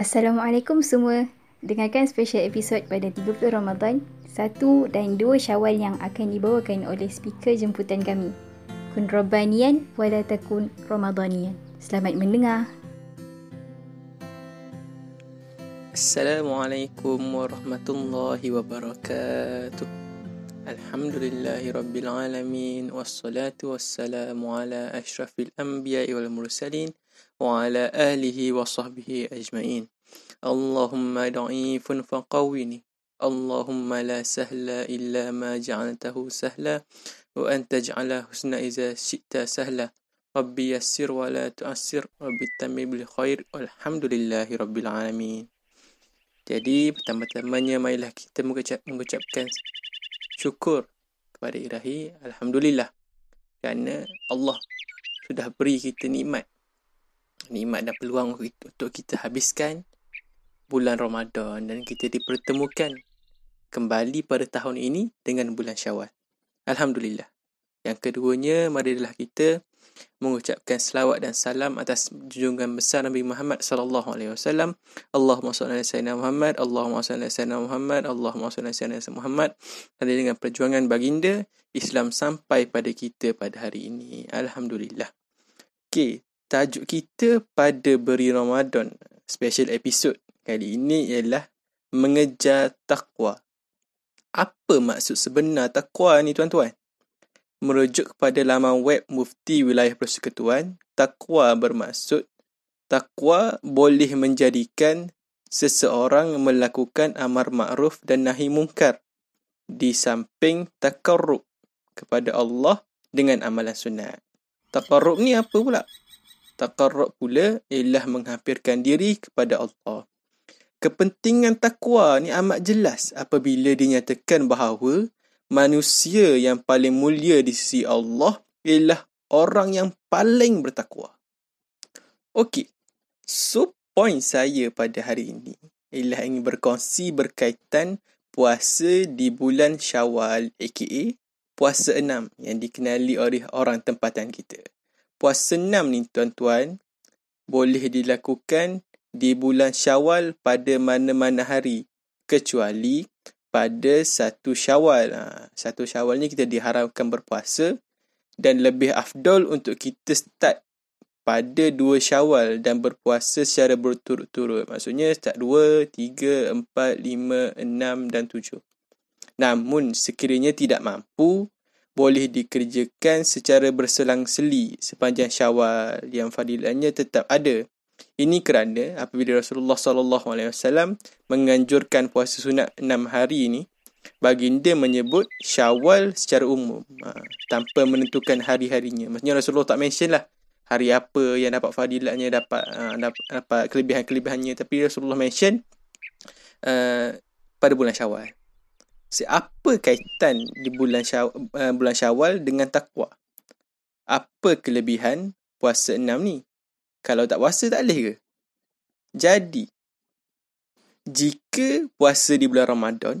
Assalamualaikum semua. Dengarkan special episod pada 30 Ramadan, 1 dan 2 Syawal yang akan dibawakan oleh speaker jemputan kami. Kun Rabbanian wala takun Ramadanian. Selamat mendengar. Assalamualaikum warahmatullahi wabarakatuh. Alhamdulillahi rabbil alamin wassalatu wassalamu ala ashrafil anbiya'i wal mursalin وعلى آله وصحبه أجمعين اللهم ضعيف فقوني اللهم لا سهل إلا ما جعلته سهلا وأن تجعل حسن إذا شئت سهلا ربي يسر ولا تؤسر ربي تمي بالخير والحمد لله رب العالمين Jadi pertama-tamanya marilah kita mengucap, mengucapkan syukur kepada ilahi Alhamdulillah kerana Allah sudah beri kita nikmat nikmat dan peluang untuk kita habiskan bulan Ramadan dan kita dipertemukan kembali pada tahun ini dengan bulan Syawal. Alhamdulillah. Yang keduanya, marilah kita mengucapkan selawat dan salam atas junjungan besar Nabi Muhammad sallallahu alaihi wasallam. Allahumma salli ala sayyidina Muhammad, Allahumma salli ala sayyidina Muhammad, Allahumma salli ala sayyidina Muhammad. Dan dengan perjuangan baginda Islam sampai pada kita pada hari ini. Alhamdulillah. Okey, tajuk kita pada beri Ramadan special episode kali ini ialah mengejar takwa. Apa maksud sebenar takwa ni tuan-tuan? Merujuk kepada laman web Mufti Wilayah Persekutuan, takwa bermaksud takwa boleh menjadikan seseorang melakukan amar makruf dan nahi mungkar di samping takarrub kepada Allah dengan amalan sunat. Takarrub ni apa pula? Taqarrub pula ialah menghampirkan diri kepada Allah. Kepentingan takwa ni amat jelas apabila dinyatakan bahawa manusia yang paling mulia di sisi Allah ialah orang yang paling bertakwa. Okey. So point saya pada hari ini ialah ingin berkongsi berkaitan puasa di bulan Syawal aka puasa enam yang dikenali oleh orang tempatan kita puasa enam ni tuan-tuan boleh dilakukan di bulan Syawal pada mana-mana hari kecuali pada satu Syawal. Ha, satu Syawal ni kita diharapkan berpuasa dan lebih afdol untuk kita start pada dua Syawal dan berpuasa secara berturut-turut. Maksudnya start dua, tiga, empat, lima, enam dan tujuh. Namun sekiranya tidak mampu, boleh dikerjakan secara berselang-seli sepanjang Syawal yang fadilahnya tetap ada. Ini kerana apabila Rasulullah wasallam menganjurkan puasa sunat 6 hari ini, baginda menyebut Syawal secara umum ha, tanpa menentukan hari-harinya. Maksudnya Rasulullah tak mention lah hari apa yang dapat fadilatnya dapat ha, dapat kelebihan-kelebihannya tapi Rasulullah mention uh, pada bulan Syawal apa kaitan di bulan syawal, uh, bulan syawal dengan takwa? Apa kelebihan puasa enam ni? Kalau tak puasa tak boleh ke? Jadi, jika puasa di bulan Ramadan,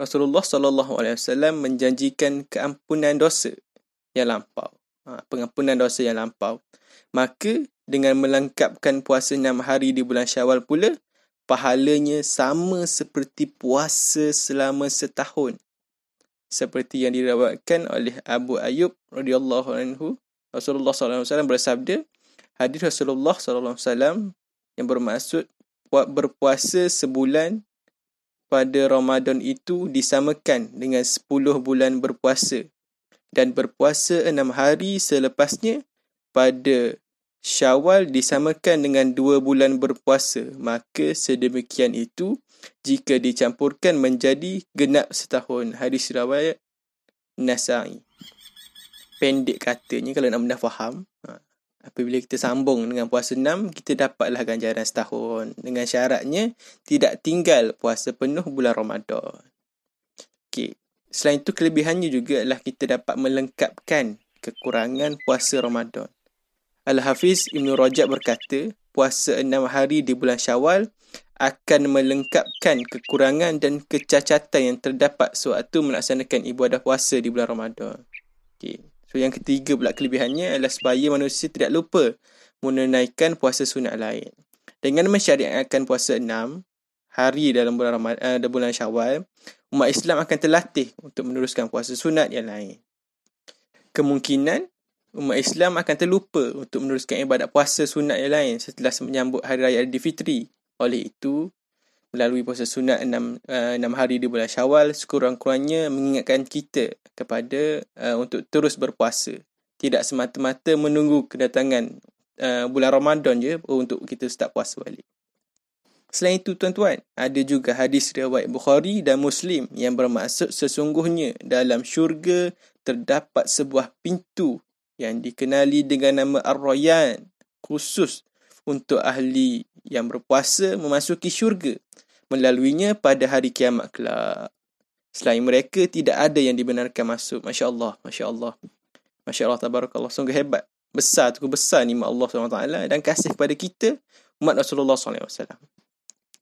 Rasulullah sallallahu alaihi wasallam menjanjikan keampunan dosa yang lampau. Ha, pengampunan dosa yang lampau. Maka dengan melengkapkan puasa enam hari di bulan Syawal pula, pahalanya sama seperti puasa selama setahun. Seperti yang dirawatkan oleh Abu Ayyub radhiyallahu anhu, Rasulullah sallallahu alaihi wasallam bersabda, hadis Rasulullah sallallahu alaihi wasallam yang bermaksud berpuasa sebulan pada Ramadan itu disamakan dengan 10 bulan berpuasa dan berpuasa 6 hari selepasnya pada Syawal disamakan dengan dua bulan berpuasa, maka sedemikian itu jika dicampurkan menjadi genap setahun. Hadis riwayat Nasai. Pendek katanya kalau nak mudah faham, ha, apabila kita sambung dengan puasa enam, kita dapatlah ganjaran setahun. Dengan syaratnya tidak tinggal puasa penuh bulan Ramadan. Okey. Selain itu kelebihannya juga adalah kita dapat melengkapkan kekurangan puasa Ramadan. Al-Hafiz Ibn Rajab berkata, puasa enam hari di bulan Syawal akan melengkapkan kekurangan dan kecacatan yang terdapat sewaktu melaksanakan ibadah puasa di bulan Ramadan. Okay. So yang ketiga pula kelebihannya adalah supaya manusia tidak lupa menunaikan puasa sunat lain. Dengan mensyariatkan puasa enam hari dalam bulan Ramadan, uh, dalam bulan Syawal, umat Islam akan terlatih untuk meneruskan puasa sunat yang lain. Kemungkinan umat Islam akan terlupa untuk meneruskan ibadat puasa sunat yang lain setelah menyambut Hari Raya Aidilfitri. Oleh itu, melalui puasa sunat enam, uh, enam hari di bulan Syawal, sekurang-kurangnya mengingatkan kita kepada uh, untuk terus berpuasa. Tidak semata-mata menunggu kedatangan uh, bulan Ramadan je untuk kita start puasa balik. Selain itu tuan-tuan, ada juga hadis riwayat Bukhari dan Muslim yang bermaksud sesungguhnya dalam syurga terdapat sebuah pintu yang dikenali dengan nama Ar-Rayyan khusus untuk ahli yang berpuasa memasuki syurga melaluinya pada hari kiamat kelak. Selain mereka, tidak ada yang dibenarkan masuk. Masya Allah, Masya Allah. Masya Allah, Tabarakallah. Sungguh hebat. Besar, tu besar ni Allah SWT dan kasih kepada kita umat Rasulullah SAW.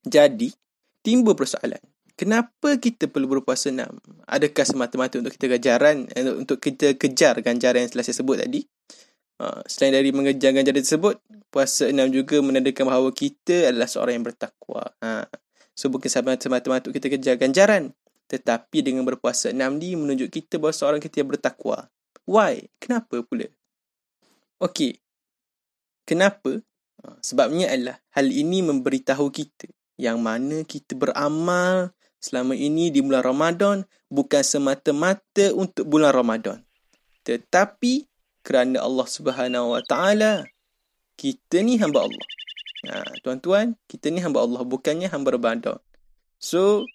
Jadi, timbul persoalan. Kenapa kita perlu berpuasa enam? Adakah semata-mata untuk kita ganjaran, eh, untuk kita kejar ganjaran yang telah saya sebut tadi? Ha, selain dari mengejar ganjaran tersebut, puasa enam juga menandakan bahawa kita adalah seorang yang bertakwa. Ha. So, bukan semata-mata kita kejar ganjaran. Tetapi dengan berpuasa enam ni menunjuk kita bahawa seorang kita yang bertakwa. Why? Kenapa pula? Okey. Kenapa? Ha, sebabnya adalah hal ini memberitahu kita yang mana kita beramal selama ini di bulan Ramadan bukan semata-mata untuk bulan Ramadan tetapi kerana Allah Subhanahu Wa Taala kita ni hamba Allah. Ha, tuan-tuan, kita ni hamba Allah bukannya hamba Ramadan. So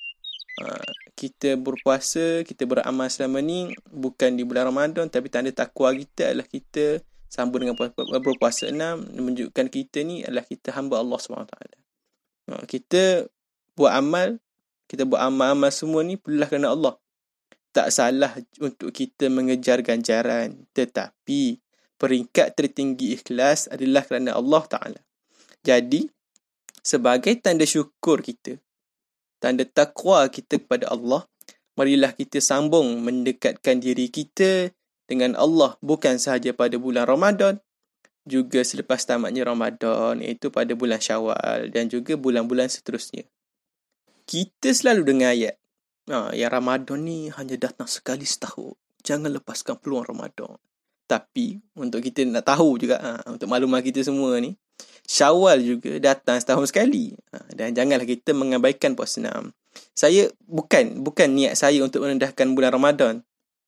ha, kita berpuasa, kita beramal selama ni bukan di bulan Ramadan tapi tanda takwa kita adalah kita sambung dengan berpuasa enam menunjukkan kita ni adalah kita hamba Allah Subhanahu Wa Taala. Ha, kita buat amal, kita buat amal-amal semua ni perlulah kerana Allah. Tak salah untuk kita mengejar ganjaran. Tetapi, peringkat tertinggi ikhlas adalah kerana Allah Ta'ala. Jadi, sebagai tanda syukur kita, tanda takwa kita kepada Allah, marilah kita sambung mendekatkan diri kita dengan Allah bukan sahaja pada bulan Ramadan, juga selepas tamatnya Ramadan iaitu pada bulan Syawal dan juga bulan-bulan seterusnya. Kita selalu dengar ayat ha, yang Ramadan ni hanya datang sekali setahun. Jangan lepaskan peluang Ramadan. Tapi untuk kita nak tahu juga ha, untuk maklumat kita semua ni Syawal juga datang setahun sekali. Ha, dan janganlah kita mengabaikan puasa enam. Saya bukan bukan niat saya untuk merendahkan bulan Ramadan.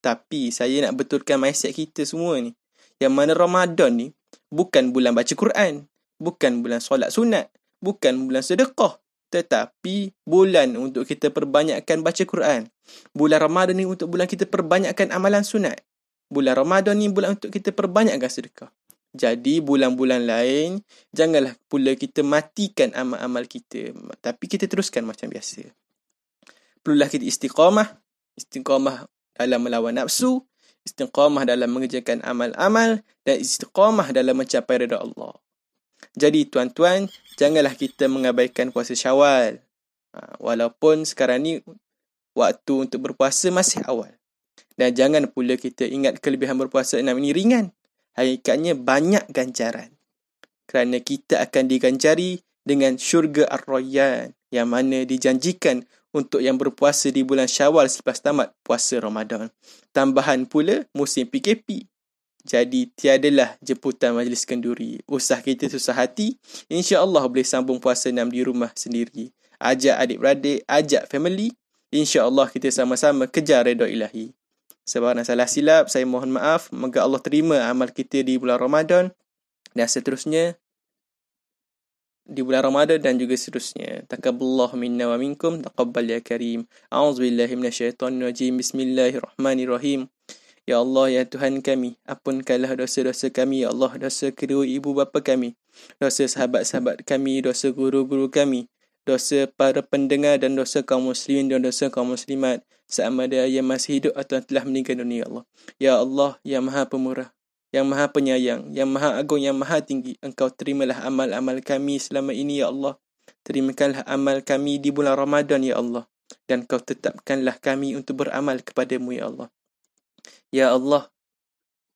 Tapi saya nak betulkan mindset kita semua ni. Yang mana Ramadan ni bukan bulan baca Quran, bukan bulan solat sunat, bukan bulan sedekah, tetapi bulan untuk kita perbanyakkan baca Quran. Bulan Ramadan ni untuk bulan kita perbanyakkan amalan sunat. Bulan Ramadan ni bulan untuk kita perbanyakkan sedekah. Jadi bulan-bulan lain janganlah pula kita matikan amal-amal kita tapi kita teruskan macam biasa. Perlulah kita istiqamah, istiqamah dalam melawan nafsu, istiqamah dalam mengerjakan amal-amal dan istiqamah dalam mencapai redha Allah. Jadi tuan-tuan, janganlah kita mengabaikan puasa Syawal. Ha, walaupun sekarang ni waktu untuk berpuasa masih awal. Dan jangan pula kita ingat kelebihan berpuasa enam ini ringan. Hakikatnya banyak ganjaran. Kerana kita akan diganjari dengan syurga Ar-Rayyan yang mana dijanjikan untuk yang berpuasa di bulan Syawal selepas tamat puasa Ramadan. Tambahan pula musim PKP. Jadi tiadalah jemputan majlis kenduri. Usah kita susah hati, insya-Allah boleh sambung puasa enam di rumah sendiri. Ajak adik-beradik, ajak family, insya-Allah kita sama-sama kejar redha Ilahi. Sebab salah silap, saya mohon maaf. Moga Allah terima amal kita di bulan Ramadan dan seterusnya di bulan Ramadan dan juga seterusnya. Takabballah minna wa minkum. Taqabbal ya karim. A'udzubillahi minasyaitonirrajim. Bismillahirrahmanirrahim. Ya Allah, ya Tuhan kami, ampunkanlah dosa-dosa kami, ya Allah, dosa kedua ibu bapa kami, dosa sahabat-sahabat kami, dosa guru-guru kami, dosa para pendengar dan dosa kaum muslimin dan dosa kaum muslimat, sama ada yang masih hidup atau telah meninggal dunia, ya Allah. Ya Allah, ya Maha Pemurah, yang maha penyayang, yang maha agung, yang maha tinggi. Engkau terimalah amal-amal kami selama ini, Ya Allah. Terimakanlah amal kami di bulan Ramadan, Ya Allah. Dan kau tetapkanlah kami untuk beramal kepadamu, Ya Allah. Ya Allah,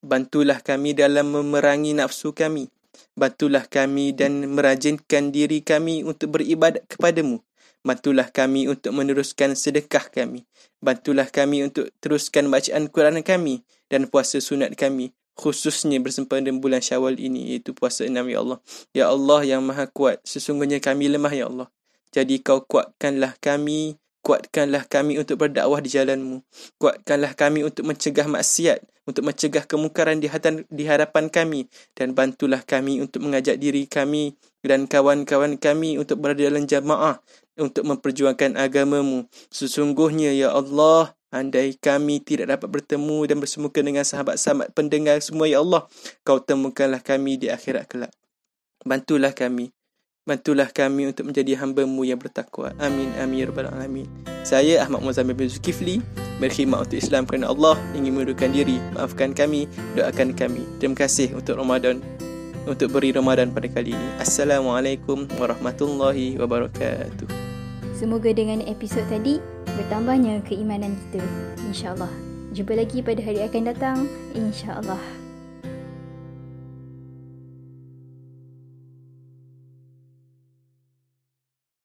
bantulah kami dalam memerangi nafsu kami. Bantulah kami dan merajinkan diri kami untuk beribadat kepadamu. Bantulah kami untuk meneruskan sedekah kami. Bantulah kami untuk teruskan bacaan Quran kami dan puasa sunat kami. Khususnya bersempena dengan bulan syawal ini iaitu puasa enam ya Allah. Ya Allah yang maha kuat. Sesungguhnya kami lemah ya Allah. Jadi kau kuatkanlah kami Kuatkanlah kami untuk berdakwah di jalanmu. Kuatkanlah kami untuk mencegah maksiat, untuk mencegah kemungkaran di, hatan, di hadapan kami. Dan bantulah kami untuk mengajak diri kami dan kawan-kawan kami untuk berada dalam jamaah untuk memperjuangkan agamamu. Sesungguhnya, Ya Allah, andai kami tidak dapat bertemu dan bersemuka dengan sahabat-sahabat pendengar semua, Ya Allah, kau temukanlah kami di akhirat kelak. Bantulah kami Bantulah kami untuk menjadi hamba-Mu yang bertakwa. Amin. Amin. Ya Rabbal Alamin. Saya Ahmad Muzammil bin Zulkifli. Berkhidmat untuk Islam kerana Allah ingin menundukkan diri. Maafkan kami. Doakan kami. Terima kasih untuk Ramadan. Untuk beri Ramadan pada kali ini. Assalamualaikum warahmatullahi wabarakatuh. Semoga dengan episod tadi bertambahnya keimanan kita. InsyaAllah. Jumpa lagi pada hari akan datang. InsyaAllah.